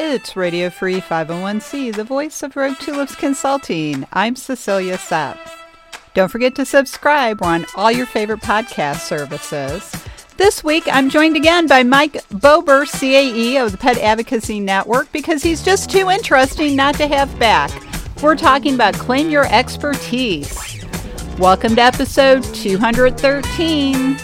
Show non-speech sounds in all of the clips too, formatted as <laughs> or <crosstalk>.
It's Radio Free 501c, the voice of Rogue Tulips Consulting. I'm Cecilia Sepp. Don't forget to subscribe. On all your favorite podcast services. This week, I'm joined again by Mike Bober, CAE of the Pet Advocacy Network, because he's just too interesting not to have back. We're talking about Claim Your Expertise. Welcome to episode 213.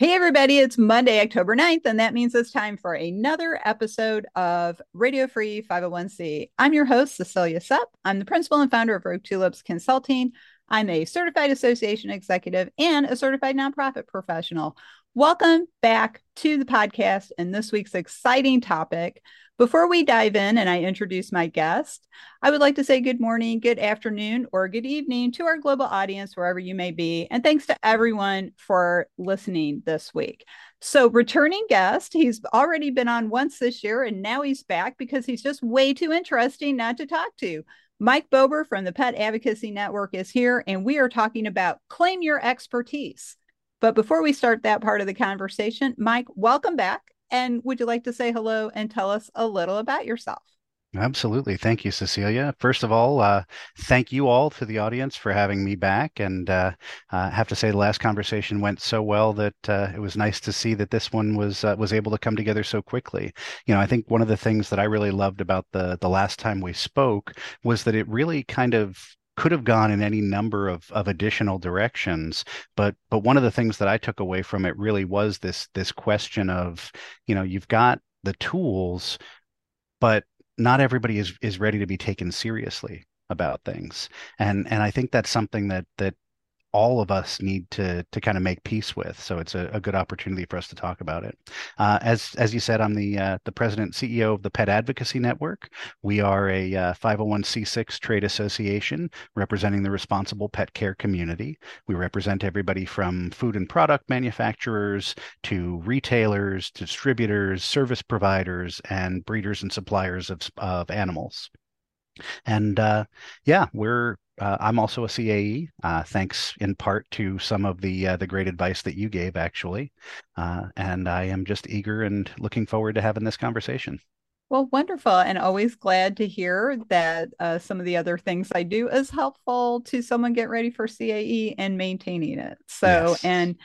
Hey, everybody, it's Monday, October 9th, and that means it's time for another episode of Radio Free 501c. I'm your host, Cecilia Sepp. I'm the principal and founder of Rogue Tulips Consulting. I'm a certified association executive and a certified nonprofit professional. Welcome back to the podcast and this week's exciting topic before we dive in and I introduce my guest, I would like to say good morning, good afternoon, or good evening to our global audience, wherever you may be. And thanks to everyone for listening this week. So, returning guest, he's already been on once this year, and now he's back because he's just way too interesting not to talk to. Mike Bober from the Pet Advocacy Network is here, and we are talking about claim your expertise. But before we start that part of the conversation, Mike, welcome back and would you like to say hello and tell us a little about yourself? Absolutely. Thank you, Cecilia. First of all, uh, thank you all to the audience for having me back. And uh, I have to say, the last conversation went so well that uh, it was nice to see that this one was uh, was able to come together so quickly. You know, I think one of the things that I really loved about the the last time we spoke was that it really kind of could have gone in any number of, of additional directions but but one of the things that i took away from it really was this this question of you know you've got the tools but not everybody is is ready to be taken seriously about things. And and i think that's something that that all of us need to to kind of make peace with. So it's a, a good opportunity for us to talk about it. Uh, as as you said, I'm the uh, the president CEO of the Pet Advocacy Network. We are a uh, 501c6 trade association representing the responsible pet care community. We represent everybody from food and product manufacturers to retailers, distributors, service providers, and breeders and suppliers of of animals. And uh, yeah, we're uh, I'm also a CAE, uh, thanks in part to some of the uh, the great advice that you gave, actually. Uh, and I am just eager and looking forward to having this conversation. Well, wonderful, and always glad to hear that uh, some of the other things I do is helpful to someone get ready for CAE and maintaining it. So, yes. and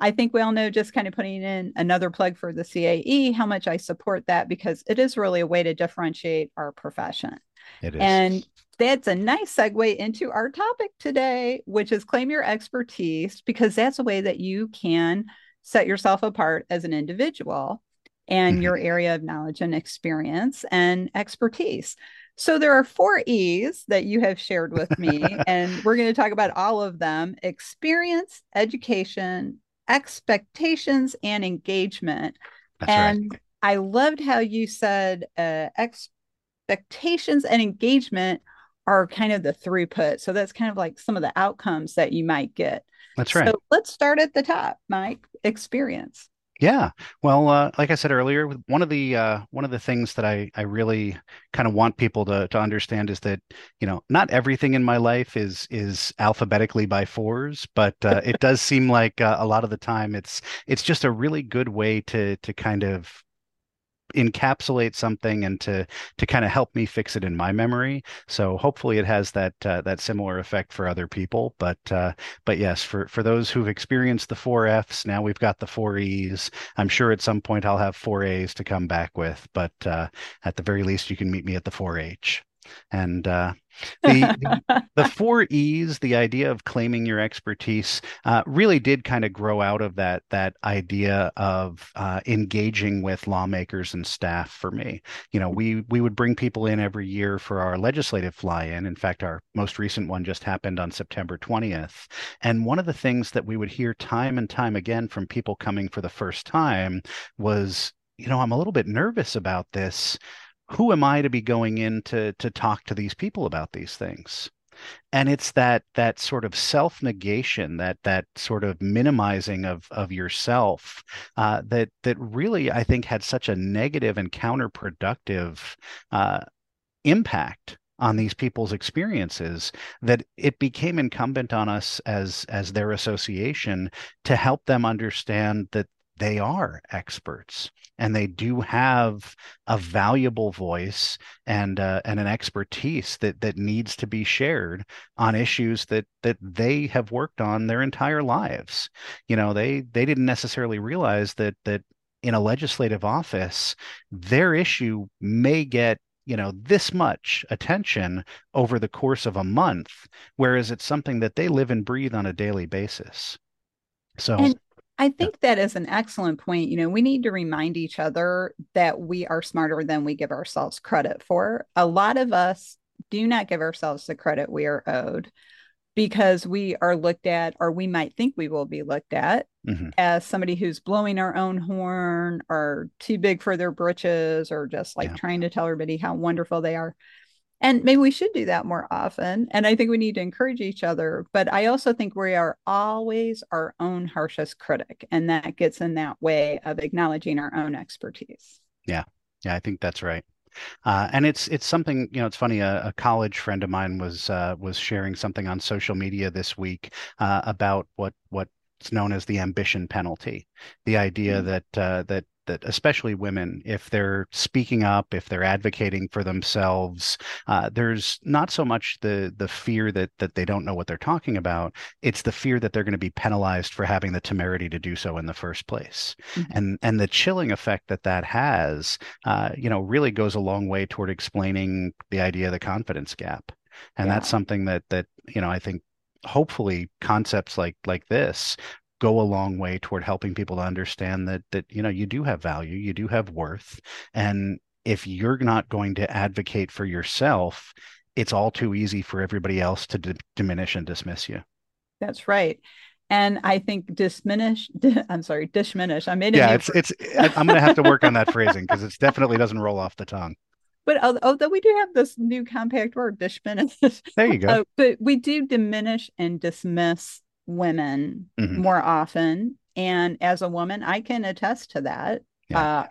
I think we all know just kind of putting in another plug for the CAE, how much I support that because it is really a way to differentiate our profession. It is. And that's a nice segue into our topic today, which is claim your expertise, because that's a way that you can set yourself apart as an individual and mm-hmm. your area of knowledge and experience and expertise. So there are four E's that you have shared with me, <laughs> and we're going to talk about all of them experience, education, expectations, and engagement. That's and right. I loved how you said uh, ex- expectations and engagement are kind of the throughput. So that's kind of like some of the outcomes that you might get. That's right. So let's start at the top, Mike. Experience. Yeah. Well, uh, like I said earlier, one of the uh, one of the things that I I really kind of want people to to understand is that you know not everything in my life is is alphabetically by fours, but uh, it does seem like uh, a lot of the time it's it's just a really good way to to kind of encapsulate something and to to kind of help me fix it in my memory. So hopefully it has that uh, that similar effect for other people. But uh, but yes, for for those who've experienced the four Fs, now we've got the four E's. I'm sure at some point I'll have four A's to come back with, but uh, at the very least, you can meet me at the four H. And uh, <laughs> the, the, the four E's, the idea of claiming your expertise, uh, really did kind of grow out of that that idea of uh, engaging with lawmakers and staff. For me, you know, we we would bring people in every year for our legislative fly-in. In fact, our most recent one just happened on September 20th. And one of the things that we would hear time and time again from people coming for the first time was, you know, I'm a little bit nervous about this who am I to be going in to to talk to these people about these things? And it's that that sort of self negation, that that sort of minimizing of of yourself, uh, that that really I think had such a negative and counterproductive uh, impact on these people's experiences that it became incumbent on us as as their association to help them understand that they are experts and they do have a valuable voice and uh, and an expertise that that needs to be shared on issues that that they have worked on their entire lives. You know they they didn't necessarily realize that that in a legislative office their issue may get you know this much attention over the course of a month whereas it's something that they live and breathe on a daily basis. So and I think that is an excellent point. You know, we need to remind each other that we are smarter than we give ourselves credit for. A lot of us do not give ourselves the credit we are owed because we are looked at, or we might think we will be looked at mm-hmm. as somebody who's blowing our own horn or too big for their britches or just like yeah. trying to tell everybody how wonderful they are and maybe we should do that more often and i think we need to encourage each other but i also think we are always our own harshest critic and that gets in that way of acknowledging our own expertise yeah yeah i think that's right uh, and it's it's something you know. It's funny. A, a college friend of mine was uh, was sharing something on social media this week uh, about what what's known as the ambition penalty. The idea mm-hmm. that uh, that that especially women, if they're speaking up, if they're advocating for themselves, uh, there's not so much the the fear that that they don't know what they're talking about. It's the fear that they're going to be penalized for having the temerity to do so in the first place, mm-hmm. and and the chilling effect that that has, uh, you know, really goes a long way toward explaining the idea of the confidence gap, and yeah. that's something that that you know I think hopefully concepts like like this go a long way toward helping people to understand that that you know you do have value, you do have worth, and if you're not going to advocate for yourself, it's all too easy for everybody else to d- diminish and dismiss you. That's right. And I think diminish, <laughs> I'm sorry, diminish. I made it. Yeah, it's, it's, I'm going to have to work on that phrasing because it definitely doesn't roll off the tongue. But although we do have this new compact word, diminish. There you go. <laughs> Uh, but we do diminish and dismiss women mm-hmm. more often. And as a woman, I can attest to that. Yeah. Uh,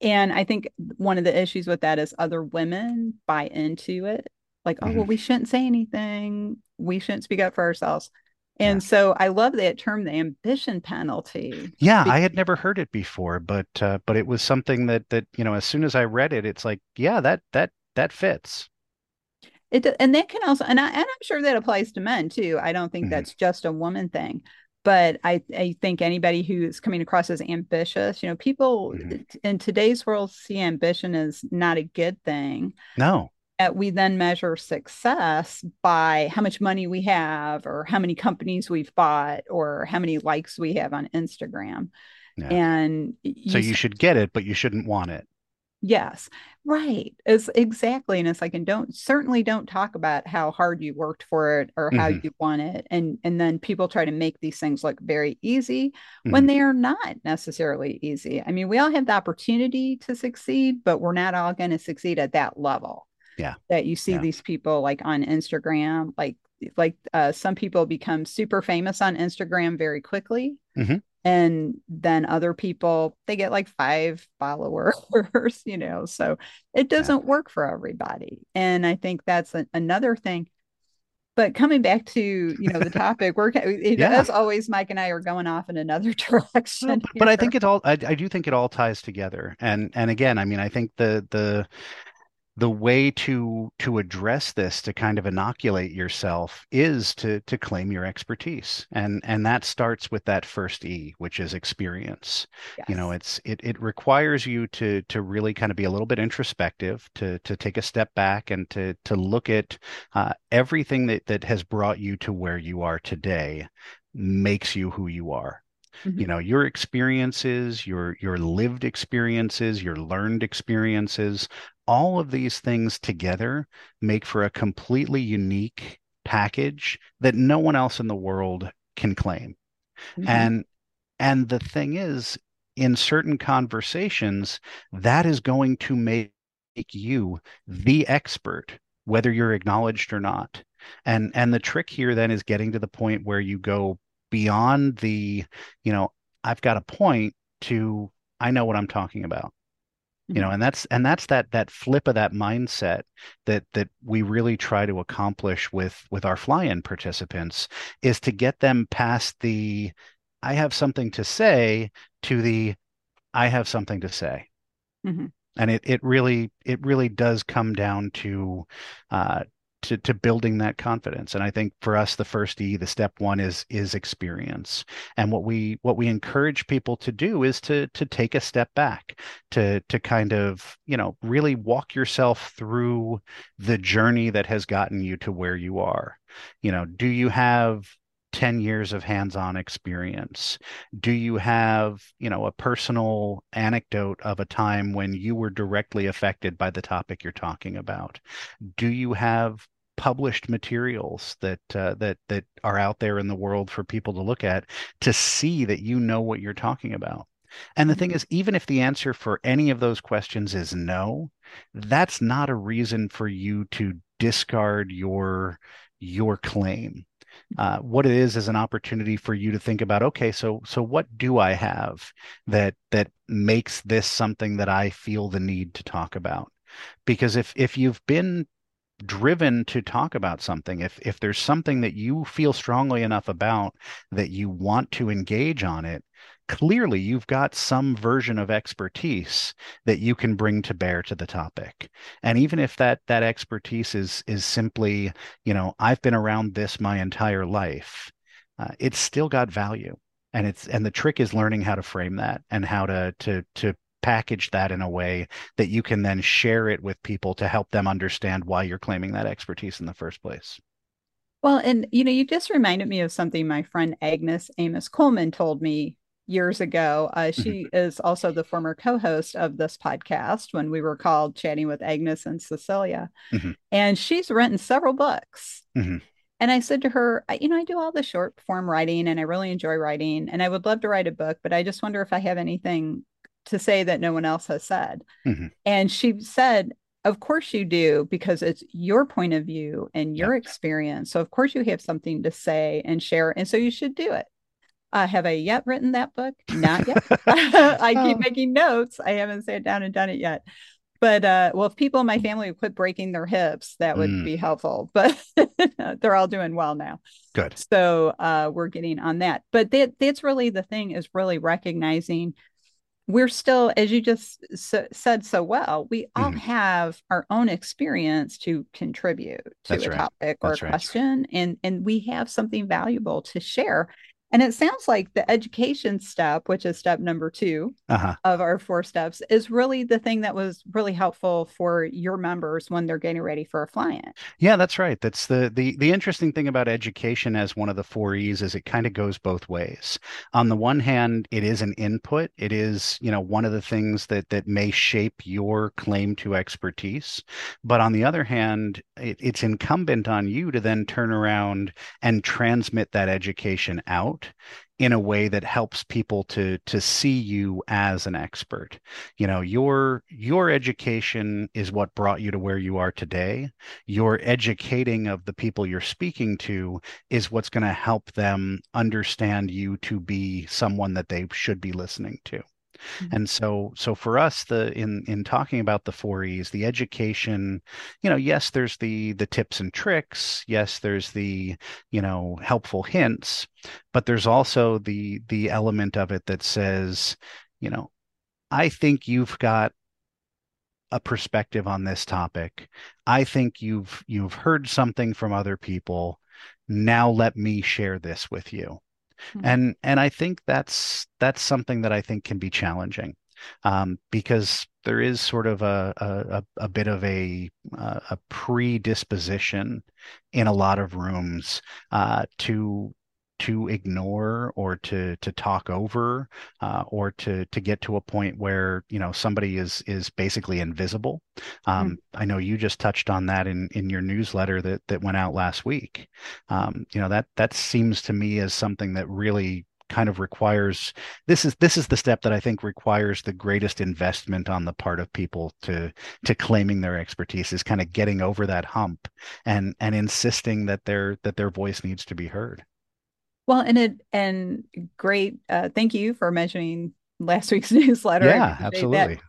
and I think one of the issues with that is other women buy into it. Like, mm-hmm. oh, well, mm-hmm. we shouldn't say anything. We shouldn't speak up for ourselves. And yeah. so I love that term, the ambition penalty. Yeah, I had never heard it before, but uh, but it was something that that you know, as soon as I read it, it's like, yeah, that that that fits. It and that can also and I and I'm sure that applies to men too. I don't think mm-hmm. that's just a woman thing. But I, I think anybody who's coming across as ambitious, you know, people mm-hmm. in today's world see ambition as not a good thing. No. That we then measure success by how much money we have, or how many companies we've bought, or how many likes we have on Instagram. Yeah. And so you should get it, but you shouldn't want it. Yes, right. Is exactly. And it's like, and don't certainly don't talk about how hard you worked for it or how mm-hmm. you won it. And and then people try to make these things look very easy mm-hmm. when they are not necessarily easy. I mean, we all have the opportunity to succeed, but we're not all going to succeed at that level. Yeah. That you see yeah. these people like on Instagram, like like uh, some people become super famous on Instagram very quickly. Mm-hmm and then other people they get like five followers <laughs> you know so it doesn't yeah. work for everybody and i think that's another thing but coming back to you know the <laughs> topic we're yeah. as always mike and i are going off in another <laughs> direction but i think it all I, I do think it all ties together and and again i mean i think the the the way to to address this to kind of inoculate yourself is to to claim your expertise and and that starts with that first e which is experience yes. you know it's it it requires you to to really kind of be a little bit introspective to to take a step back and to to look at uh, everything that that has brought you to where you are today makes you who you are Mm-hmm. you know your experiences your your lived experiences your learned experiences all of these things together make for a completely unique package that no one else in the world can claim. Mm-hmm. And and the thing is in certain conversations that is going to make you the expert whether you're acknowledged or not. And and the trick here then is getting to the point where you go beyond the, you know, I've got a point to I know what I'm talking about you know mm-hmm. and that's and that's that that flip of that mindset that that we really try to accomplish with with our fly-in participants is to get them past the I have something to say to the I have something to say. Mm-hmm. And it it really it really does come down to uh, to to building that confidence. And i think for us the first e the step one is is experience. And what we what we encourage people to do is to to take a step back to to kind of you know really walk yourself through the journey that has gotten you to where you are. You know do you have 10 years of hands-on experience? Do you have you know a personal anecdote of a time when you were directly affected by the topic you're talking about? Do you have published materials that uh, that that are out there in the world for people to look at to see that you know what you're talking about. And the thing mm-hmm. is, even if the answer for any of those questions is no, that's not a reason for you to discard your your claim. Uh, what it is is an opportunity for you to think about okay so so what do i have that that makes this something that i feel the need to talk about? Because if if you've been driven to talk about something. If if there's something that you feel strongly enough about that you want to engage on it clearly you've got some version of expertise that you can bring to bear to the topic. And even if that that expertise is is simply you know i've been around this my entire life uh, it's still got value. And it's and the trick is learning how to frame that and how to to to package that in a way that you can then share it with people to help them understand why you're claiming that expertise in the first place well and you know you just reminded me of something my friend agnes amos coleman told me years ago. Uh, she mm-hmm. is also the former co host of this podcast when we were called Chatting with Agnes and Cecilia. Mm-hmm. And she's written several books. Mm-hmm. And I said to her, you know, I do all the short form writing and I really enjoy writing and I would love to write a book, but I just wonder if I have anything to say that no one else has said. Mm-hmm. And she said, of course you do because it's your point of view and your yep. experience so of course you have something to say and share and so you should do it uh, have I yet written that book? Not yet. <laughs> <laughs> I keep oh. making notes. I haven't sat down and done it yet. But uh, well, if people in my family would quit breaking their hips, that would mm. be helpful. <laughs> But they're all doing well now. Good. So uh, we're getting on that. But that that's really the thing is really recognizing we're still, as you just so, said so well, we all mm. have our own experience to contribute to that's a right. topic or that's a question, right. and and we have something valuable to share and it sounds like the education step, which is step number 2 uh-huh. of our four steps, is really the thing that was really helpful for your members when they're getting ready for a fly-in. Yeah, that's right. That's the the the interesting thing about education as one of the four E's is it kind of goes both ways. On the one hand, it is an input. It is, you know, one of the things that that may shape your claim to expertise. But on the other hand, it, it's incumbent on you to then turn around and transmit that education out out in a way that helps people to to see you as an expert. You know your your education is what brought you to where you are today. Your educating of the people you're speaking to is what's going to help them understand you to be someone that they should be listening to Mm-hmm. And so so for us the in in talking about the four E's, the education, you know, yes, there's the the tips and tricks, yes, there's the, you know, helpful hints, but there's also the the element of it that says, you know, I think you've got a perspective on this topic. I think you've you've heard something from other people. Now let me share this with you. Mm-hmm. And and I think that's that's something that I think can be challenging. Um, because there is sort of a a, a bit of a a predisposition in a lot of rooms uh, to to ignore or to to talk over uh, or to to get to a point where you know somebody is is basically invisible. Um, mm. I know you just touched on that in in your newsletter that that went out last week. Um, you know that that seems to me as something that really kind of requires this is this is the step that I think requires the greatest investment on the part of people to to claiming their expertise is kind of getting over that hump and and insisting that their that their voice needs to be heard. Well, and it and great. Uh, thank you for mentioning last <laughs> week's newsletter. Yeah, absolutely. That.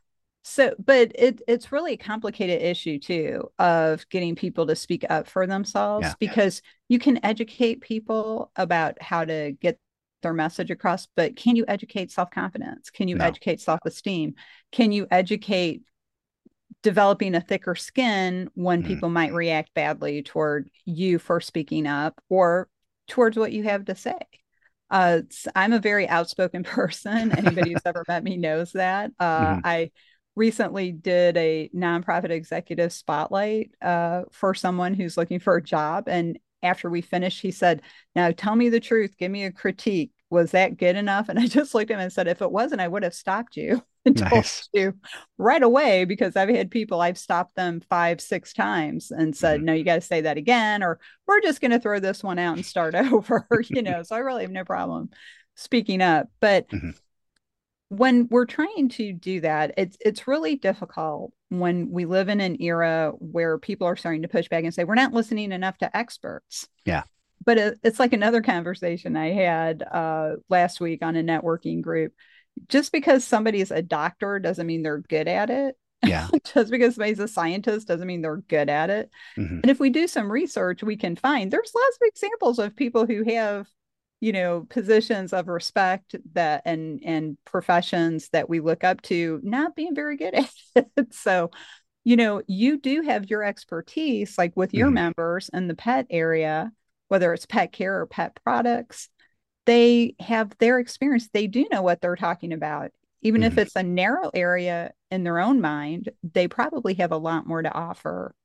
So, but it it's really a complicated issue too of getting people to speak up for themselves yeah. because you can educate people about how to get their message across, but can you educate self confidence? Can you No. educate self esteem? Can you educate developing a thicker skin when Mhm. people might react badly toward you for speaking up or towards what you have to say? Uh, I'm a very outspoken <laughs> person. Anybody who's ever met me knows that. Uh, Mhm. I recently did a nonprofit executive spotlight uh, for someone who's looking for a job. And after we finished, he said, Now tell me the truth, give me a critique. Was that good enough? And I just looked at him and said, If it wasn't, I would have stopped you <laughs> Nice. you right away because I've had people, I've stopped them five, six times and said, Mhm. No, you got to say that again, or we're just going to throw this one out and start <laughs> over, <laughs> you know. So I really have no problem speaking up. But Mhm. when we're trying to do that, it's it's really difficult when we live in an era where people are starting to push back and say we're not listening enough to experts. Yeah. But it's like another conversation I had uh, last week on a networking group. Just because somebody's a doctor doesn't mean they're good at it. Yeah. <laughs> Just because somebody's a scientist doesn't mean they're good at it. Mhm. And if we do some research, we can find there's lots of examples of people who have, you know, positions of respect that and and professions that we look up to not being very good <laughs> at it. So, you know, you do have your expertise, like with your Mhm. members in the pet area, whether it's pet care or pet products, they have their experience. They do know what they're talking about. Even if Mhm. it's a narrow area in their own mind, they probably have a lot more to offer.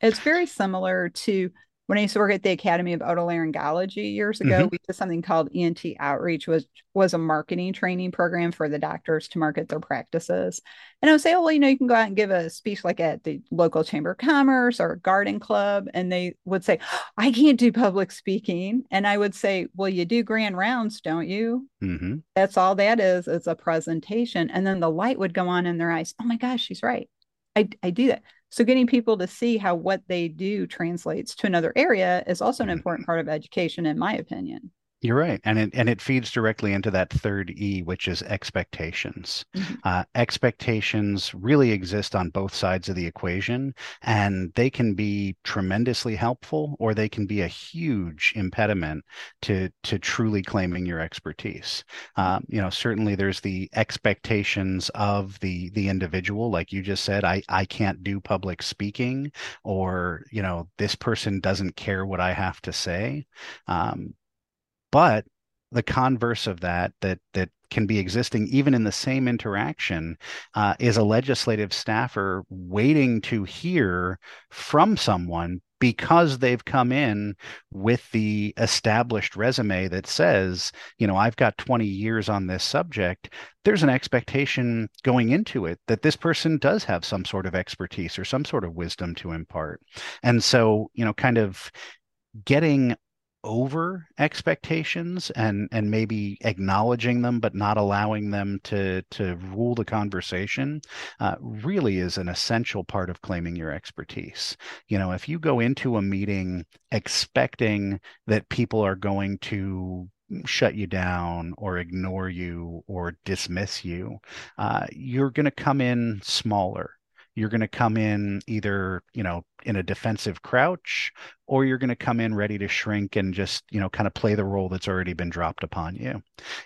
It's very similar to when I used to work at the Academy of Otolaryngology years ago. Mhm. We did something called ENT Outreach, was was a marketing training program for the doctors to market their practices. And I would say, oh, well, you know, you can go out and give a speech like at the local chamber of commerce or a garden club, and they would say, I can't do public speaking, and I would say, well, you do grand rounds, don't you? Mhm. That's all that is. It's a presentation, and then the light would go on in their eyes. Oh my gosh, she's right. I I do that. So getting people to see how what they do translates to another area is also an Mhm. important part of education, in my opinion. You're right, and it and it feeds directly into that third E, which is expectations. Mhm. Uh, expectations really exist on both sides of the equation, and they can be tremendously helpful, or they can be a huge impediment to to truly claiming your expertise. Um, you know, certainly there's the expectations of the the individual, like you just said, I I can't do public speaking, or you know, this person doesn't care what I have to say. Um, but the converse of that, that that can be existing even in the same interaction, uh, is a legislative staffer waiting to hear from someone because they've come in with the established resume that says, you know, I've got 20 years on this subject. There's an expectation going into it that this person does have some sort of expertise or some sort of wisdom to impart. And so, you know, kind of getting over expectations and and maybe acknowledging them but not allowing them to to rule the conversation uh, really is an essential part of claiming your expertise. You know if you go into a meeting expecting that people are going to shut you down or ignore you or dismiss you uh, you're going to come in smaller you're going to come in either you know in a defensive crouch or you're going to come in ready to shrink and just you know kind of play the role that's already been dropped upon you.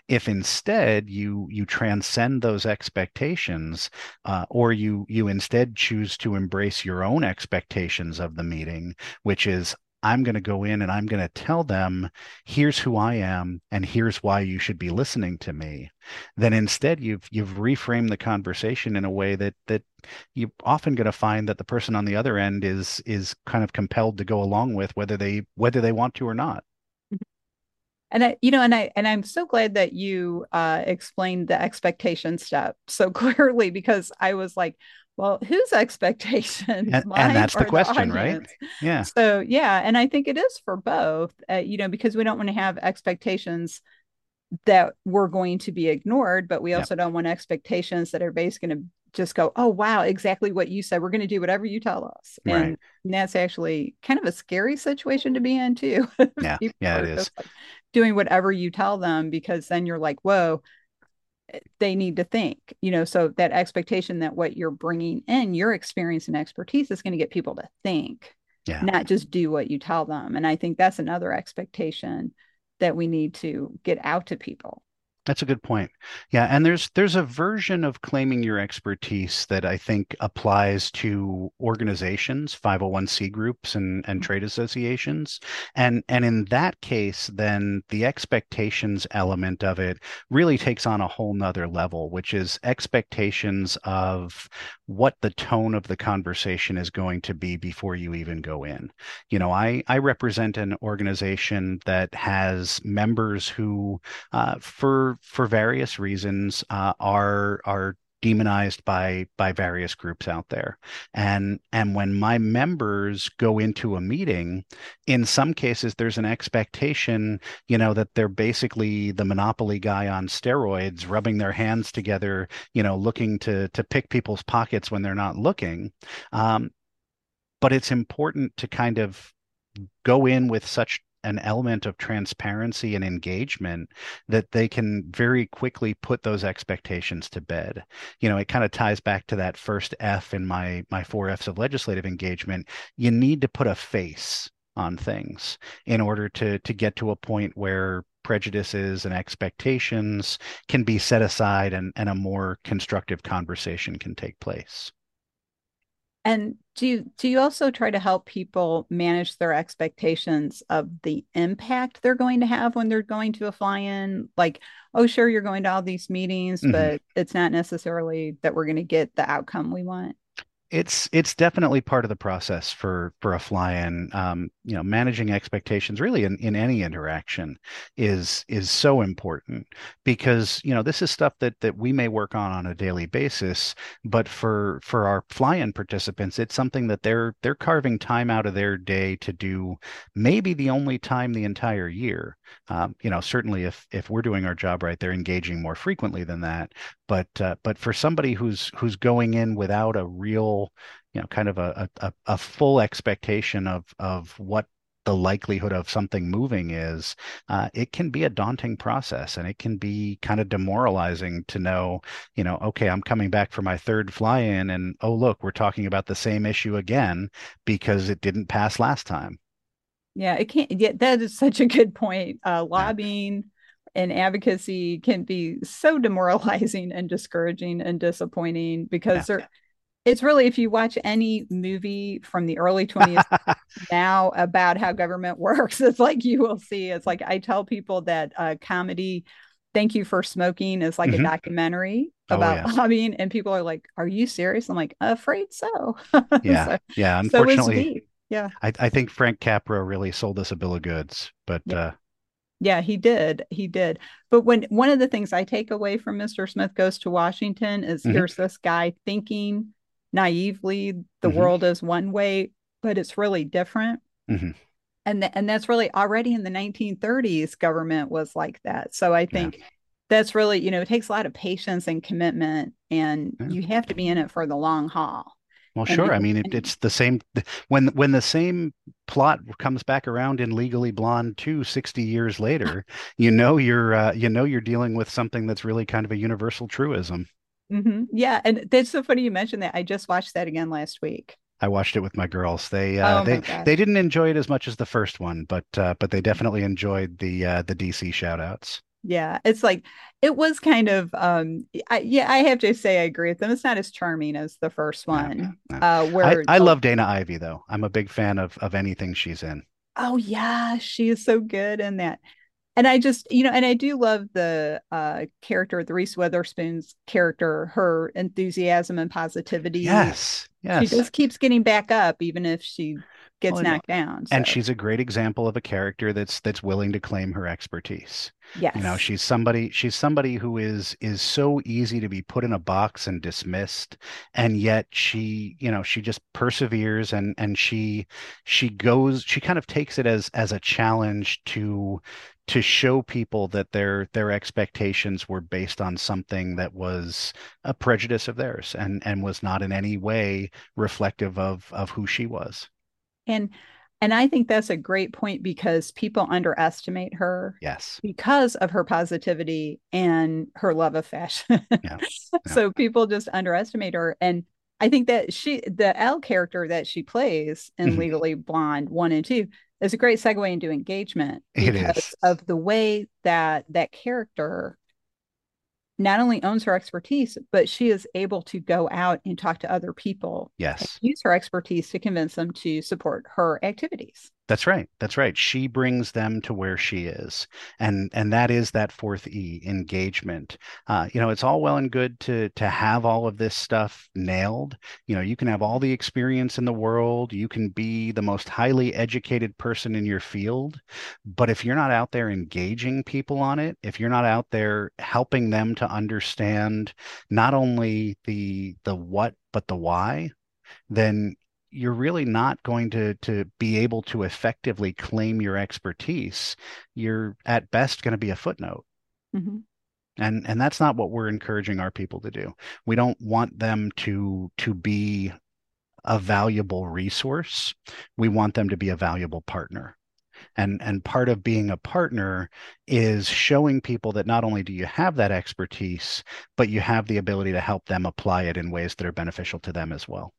If instead you you transcend those expectations uh, or you you instead choose to embrace your own expectations of the meeting which is I'm going to go in and I'm going to tell them, here's who I am and here's why you should be listening to me. Then instead you've you've reframed the conversation in a way that that you're often going to find that the person on the other end is is kind of compelled to go along with whether they whether they want to or not. And I, you know, and I and I'm so glad that you uh explained the expectation step so <laughs> clearly because I was like, well, whose expectations? And, <laughs> Mine and that's the question, right? Yeah. So yeah, and I think it is for both, uh, you know, because we don't want to have expectations that we're going to be ignored, but we Yep. also don't want expectations that everybody's going to just go, oh wow, exactly what you said. We're going to do whatever you tell us, Right. and that's actually kind of a scary situation to be in too. <laughs> Yeah. Yeah, it is. like, doing whatever you tell them because then you're like, whoa, they need to think, you know. So that expectation that what you're bringing in, your experience and expertise, is going to get people to think Yeah. not just do what you tell them. And I think that's another expectation that we need to get out to people. That's a good point. Yeah, and there's there's a version of claiming your expertise that I think applies to organizations, 501c groups and and trade associations. And and in that case, then the expectations element of it really takes on a whole nother level, which is expectations of what the tone of the conversation is going to be before you even go in. You know, I I represent an organization that has members who uh, for for various reasons uh, are are demonized by by various groups out there. And and when my members go into a meeting in some cases there's an expectation you know that they're basically the monopoly guy on steroids rubbing their hands together you know looking to to pick people's pockets when they're not looking. Um, but it's important to kind of go in with such an element of transparency and engagement that they can very quickly put those expectations to bed. You know, it kind of ties back to that first F in my my four Fs of legislative engagement. You need to put a face on things in order to to get to a point where prejudices and expectations can be set aside and, and a more constructive conversation can take place. And do you do you also try to help people manage their expectations of the impact they're going to have when they're going to a fly-in? Like, oh, sure, you're going to all these meetings, mm-hmm. but it's not necessarily that we're going to get the outcome we want it's it's definitely part of the process for for a fly-in. Um, you know, managing expectations really in, in any interaction is is so important because you know this is stuff that that we may work on on a daily basis, but for for our fly-in participants, it's something that they're they're carving time out of their day to do. Maybe the only time the entire year. Um, you know, certainly if if we're doing our job right, they're engaging more frequently than that. But uh, but for somebody who's who's going in without a real, you know, kind of a a, a full expectation of of what the likelihood of something moving is, uh, it can be a daunting process and it can be kind of demoralizing to know, you know, okay, I'm coming back for my third fly in and oh, look, we're talking about the same issue again because it didn't pass last time. Yeah, it can't. Yeah, that is such a good point. Uh, lobbying and advocacy can be so demoralizing and discouraging and disappointing because yeah. it's really if you watch any movie from the early 20s <laughs> now about how government <laughs> works it's like you will see it's like i tell people that uh, comedy thank you for smoking is like mm-hmm. a documentary oh, about oh, lobbying and people are like are you serious i'm like afraid so <laughs> yeah so, yeah unfortunately so yeah I, I think frank capra really sold us a bill of goods but yeah. uh yeah, he did. He did. But when one of the things I take away from Mr. Smith Goes to Washington is mm-hmm. here's this guy thinking naively the mm-hmm. world is one way, but it's really different. Mm-hmm. And, th- and that's really already in the 1930s, government was like that. So I think yeah. that's really, you know, it takes a lot of patience and commitment, and yeah. you have to be in it for the long haul. Well, sure. I mean, it, it's the same when when the same plot comes back around in Legally Blonde 2 60 years later. you know you're uh, you know you're dealing with something that's really kind of a universal truism. Mm-hmm. Yeah, and that's so funny you mentioned that. I just watched that again last week. I watched it with my girls. They uh, oh they they didn't enjoy it as much as the first one, but uh, but they definitely enjoyed the uh, the DC shout outs yeah it's like it was kind of um I, yeah i have to say i agree with them. It's not as charming as the first one no, no. uh where I, I love dana ivey though. I'm a big fan of of anything she's in. Oh yeah she is so good in that. And i just you know and i do love the uh character the reese witherspoon's character her enthusiasm and positivity. Yes yes. she just keeps getting back up even if she gets well, knocked down. So. And she's a great example of a character that's that's willing to claim her expertise. Yes. You know, she's somebody she's somebody who is is so easy to be put in a box and dismissed and yet she, you know, she just perseveres and and she she goes she kind of takes it as as a challenge to to show people that their their expectations were based on something that was a prejudice of theirs and and was not in any way reflective of of who she was and and I think that's a great point because people underestimate her. Yes. Because of her positivity and her love of fashion. Yeah. <laughs> yeah. So people just underestimate her. And I think that she, the Elle character that she plays in mm-hmm. Legally Blonde one and two, is a great segue into engagement because is. of the way that that character not only owns her expertise, but she is able to go out and talk to other people Yes. use her expertise to convince them to support her activities. That's right. That's right. She brings them to where she is, and and that is that fourth E, engagement. Uh, you know, it's all well and good to to have all of this stuff nailed. You know, you can have all the experience in the world, you can be the most highly educated person in your field, but if you're not out there engaging people on it, if you're not out there helping them to understand not only the the what but the why, then you're really not going to to be able to effectively claim your expertise. You're at best going to be a footnote. Mm-hmm. And and that's not what we're encouraging our people to do. We don't want them to to be a valuable resource. We want them to be a valuable partner. And and part of being a partner is showing people that not only do you have that expertise, but you have the ability to help them apply it in ways that are beneficial to them as well.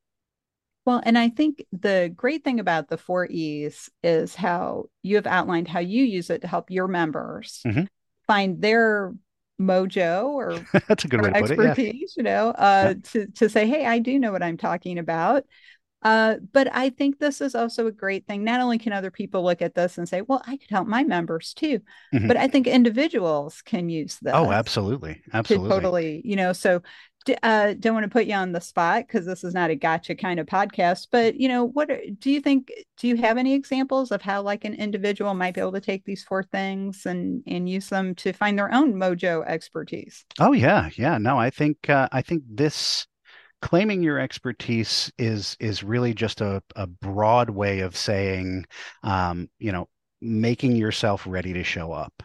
Well, and I think the great thing about the four E's is how you have outlined how you use it to help your members Mhm. find their mojo or <laughs> That's a good way to put it. Yeah. expertise, you know, uh, to, to say, hey, I do know what I'm talking about. Uh, but I think this is also a great thing. Not only can other people look at this and say, well, I could help my members too, Mhm. but I think individuals can use this Oh, absolutely. to Absolutely. totally, you know, so uh, don't want to put you on the spot because this is not a gotcha kind of podcast, but you know, what do you think? Do you have any examples of how like an individual might be able to take these four things and and use them to find their own mojo expertise? Oh yeah, yeah. No, I think uh, I think this claiming your expertise is is really just a, a broad way of saying, um, you know, making yourself ready to show up.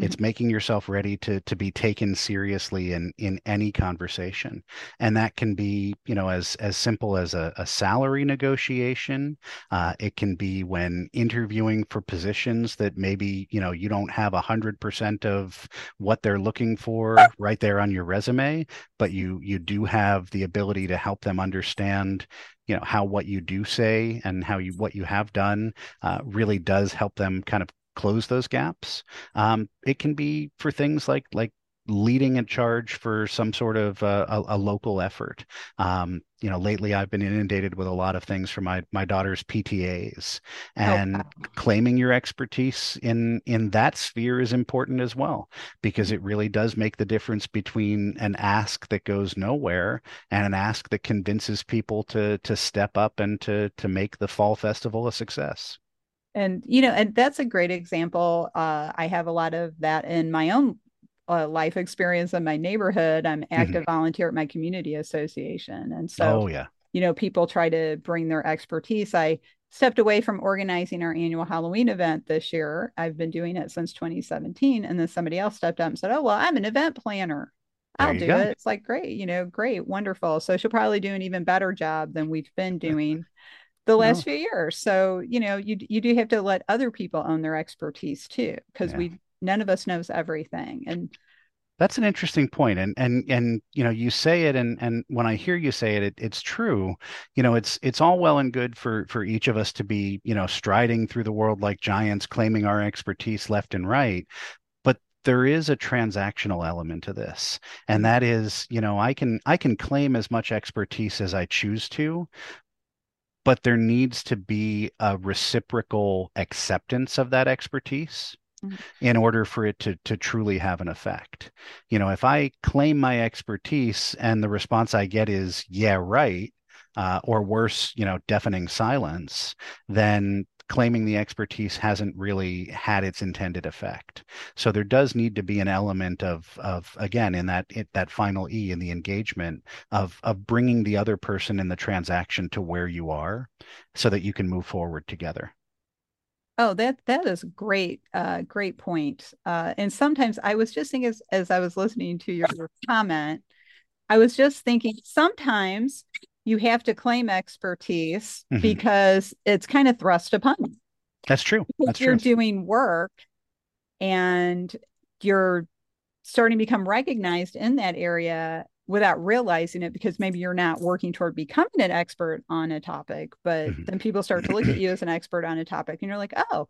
It's making yourself ready to to be taken seriously in in any conversation, and that can be you know as as simple as a, a salary negotiation. Uh, it can be when interviewing for positions that maybe you know you don't have a hundred percent of what they're looking for right there on your resume, but you you do have the ability to help them understand you know how what you do say and how you what you have done uh, really does help them kind of close those gaps. Um, it can be for things like like leading a charge for some sort of uh, a, a, local effort. Um, you know, lately I've been inundated with a lot of things from my my daughter's PTAs, and wow. claiming your expertise in in that sphere is important as well because it really does make the difference between an ask that goes nowhere and an ask that convinces people to to step up and to to make the fall festival a success. And you know, and that's a great example. Uh, I have a lot of that in my own uh, life experience in my neighborhood. I'm active volunteer at my community association, and so Oh yeah. you know, people try to bring their expertise. I stepped away from organizing our annual Halloween event this year. I've been doing it since 2017, and then somebody else stepped up and said, "Oh well, I'm an event planner." I'll do go. it. It's like great, you know, great, wonderful. So she'll probably do an even better job than we've been <laughs> doing the last No. few years. So, you know, you you do have to let other people own their expertise too, because Yeah. we none of us knows everything. And That's an interesting point. And and and you know, you say it and and when I hear you say it, it it's true. You know, it's it's all well and good for for each of us to be, you know, striding through the world like giants, claiming our expertise left and right. But there is a transactional element to this. And that is, you know, I can I can claim as much expertise as I choose to, but there needs to be a reciprocal acceptance of that expertise Mhm. in order for it to to truly have an effect. You know, if I claim my expertise and the response I get is "yeah, right," uh, or worse, you know, deafening silence, then claiming the expertise hasn't really had its intended effect. So there does need to be an element of of again in that that final E in the engagement of of bringing the other person in the transaction to where you are so that you can move forward together. oh, that that is great, uh, great point. Uh, and sometimes I was just thinking as as I was listening to your comment, I was just thinking sometimes you have to claim expertise Mhm. because it's kind of thrust upon you. That's true. That's you're true. doing work and you're starting to become recognized in that area without realizing it because maybe you're not working toward becoming an expert on a topic but mm-hmm. then people start to look at you as an expert on a topic and you're like oh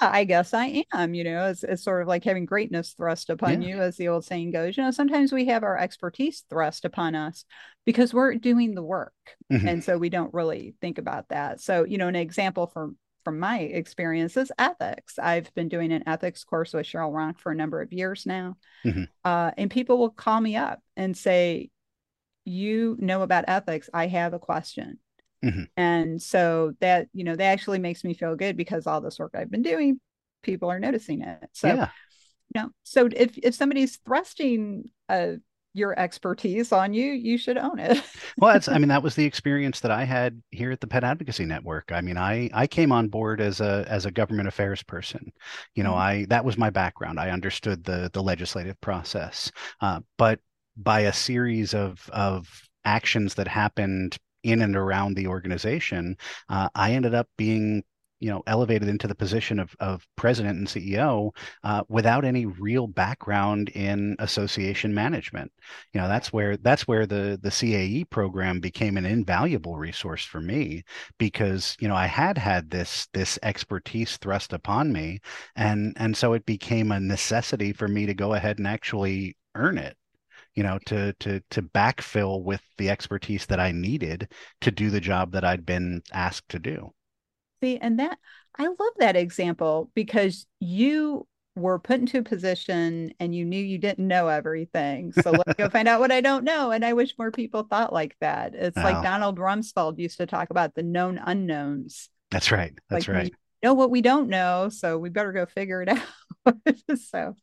I guess I am, you know, it's, it's sort of like having greatness thrust upon yeah. you, as the old saying goes. You know, sometimes we have our expertise thrust upon us because we're doing the work. Mm-hmm. And so we don't really think about that. So, you know, an example from from my experience is ethics. I've been doing an ethics course with Cheryl Ronk for a number of years now. Mm-hmm. Uh, and people will call me up and say, You know about ethics. I have a question. Mm-hmm. And so that, you know, that actually makes me feel good because all this work I've been doing, people are noticing it. So, yeah. you know, so if, if somebody's thrusting uh, your expertise on you, you should own it. <laughs> well, that's, I mean, that was the experience that I had here at the Pet Advocacy Network. I mean, I, I came on board as a, as a government affairs person. You know, mm-hmm. I, that was my background. I understood the, the legislative process. Uh, but by a series of, of actions that happened in and around the organization, uh, I ended up being you know elevated into the position of, of president and ceo uh, without any real background in association management. You know that's where that's where the the cae program became an invaluable resource for me because you know i had had this this expertise thrust upon me and and so it became a necessity for me to go ahead and actually earn it you know to to to backfill with the expertise that i needed to do the job that i'd been asked to do See, and that I love that example because you were put into a position and you knew you didn't know everything. So let's go <laughs> find out what I don't know. And I wish more people thought like that. It's wow. like Donald Rumsfeld used to talk about the known unknowns. That's right. That's like right. know what we don't know, so we better go figure it <laughs> out. so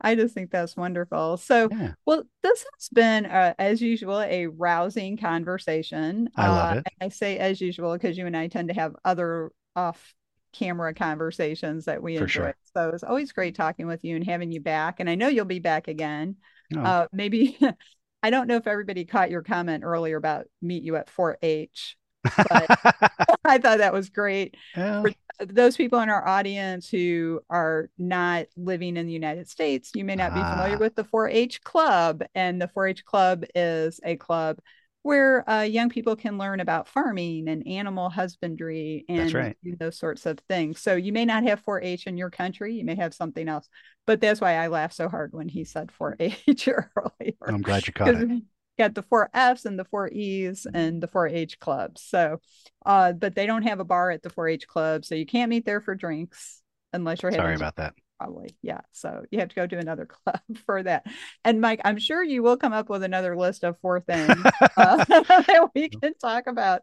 I just think that's wonderful. So, yeah. well, this has been, uh, as usual, a rousing conversation. I love uh, it. I say as usual because you and I tend to have other off camera conversations that we For enjoy. Sure. So it's always great talking with you and having you back. And I know you'll be back again. Oh. Uh, maybe, <laughs> I don't know if everybody caught your comment earlier about meet you at 4 H but <laughs> <laughs> I thought that was great. Yeah. For those people in our audience who are not living in the United States, you may not be familiar ah. with the 4 H Club. And the 4 H Club is a club where uh, young people can learn about farming and animal husbandry and right. those sorts of things. So you may not have 4-H in your country, you may have something else, but that's why I laughed so hard when he said 4-H <laughs> earlier. I'm glad you caught it got the four F's and the four E's and the four H clubs. So, uh, but they don't have a bar at the four H club, so you can't meet there for drinks unless you're sorry about that. Probably, yeah. So you have to go to another <laughs> club for that. And Mike, I'm sure you will come up with another list of four things uh, <laughs> that we can talk about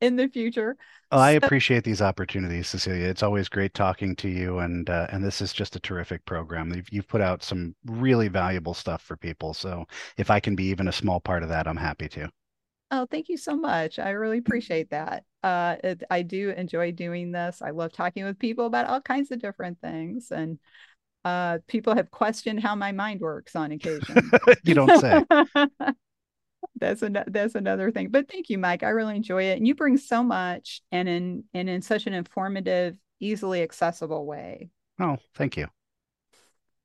in the future. Well, I appreciate these opportunities, Cecilia. It's always great talking to you, and uh, and this is just a terrific program. You've, you've put out some really valuable stuff for people. So if I can be even a small part of that, I'm happy to. Oh, thank you so much. I really appreciate that. Uh, it, I do enjoy doing this. I love talking with people about all kinds of different things, and uh, people have questioned how my mind works on occasion. <laughs> you don't say. <laughs> that's an, that's another thing. But thank you, Mike. I really enjoy it, and you bring so much, and in and in such an informative, easily accessible way. Oh, thank you.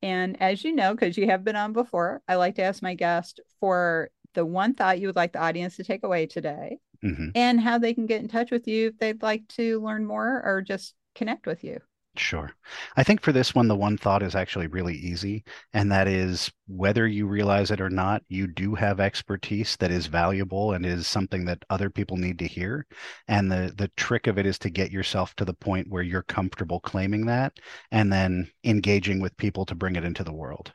And as you know, because you have been on before, I like to ask my guest for the one thought you would like the audience to take away today mm-hmm. and how they can get in touch with you if they'd like to learn more or just connect with you. Sure. I think for this one, the one thought is actually really easy. And that is whether you realize it or not, you do have expertise that is valuable and is something that other people need to hear. And the, the trick of it is to get yourself to the point where you're comfortable claiming that and then engaging with people to bring it into the world.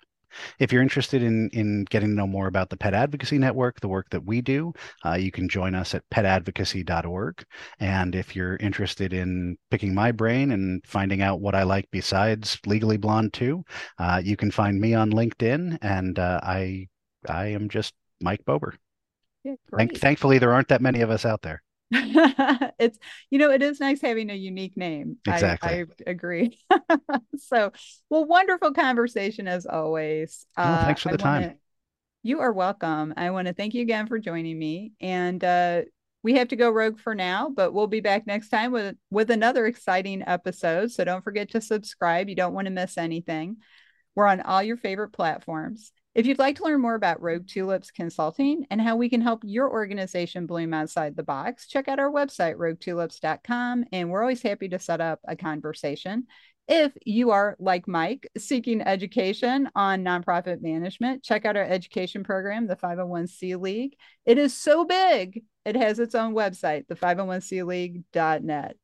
If you're interested in in getting to know more about the Pet Advocacy Network, the work that we do, uh, you can join us at petadvocacy.org. And if you're interested in picking my brain and finding out what I like besides Legally Blonde 2, uh, you can find me on LinkedIn, and uh, I I am just Mike Bober. Yeah, Thank, thankfully, there aren't that many of us out there. <laughs> it's you know it is nice having a unique name. Exactly. I, I agree. <laughs> So well wonderful conversation as always. Uh, thanks for the wanna, time you are welcome. I want to thank you again for joining me and uh, we have to go rogue for now but we'll be back next time with with another exciting episode so don't forget to subscribe. You don't want to miss anything. We're on all your favorite platforms If you'd like to learn more about Rogue Tulips Consulting and how we can help your organization bloom outside the box, check out our website, roguetulips.com, and we're always happy to set up a conversation. If you are like Mike seeking education on nonprofit management, check out our education program, the 501c League. It is so big, it has its own website, the 501cleague.net.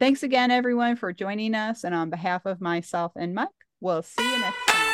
Thanks again, everyone, for joining us. And on behalf of myself and Mike, we'll see you next time.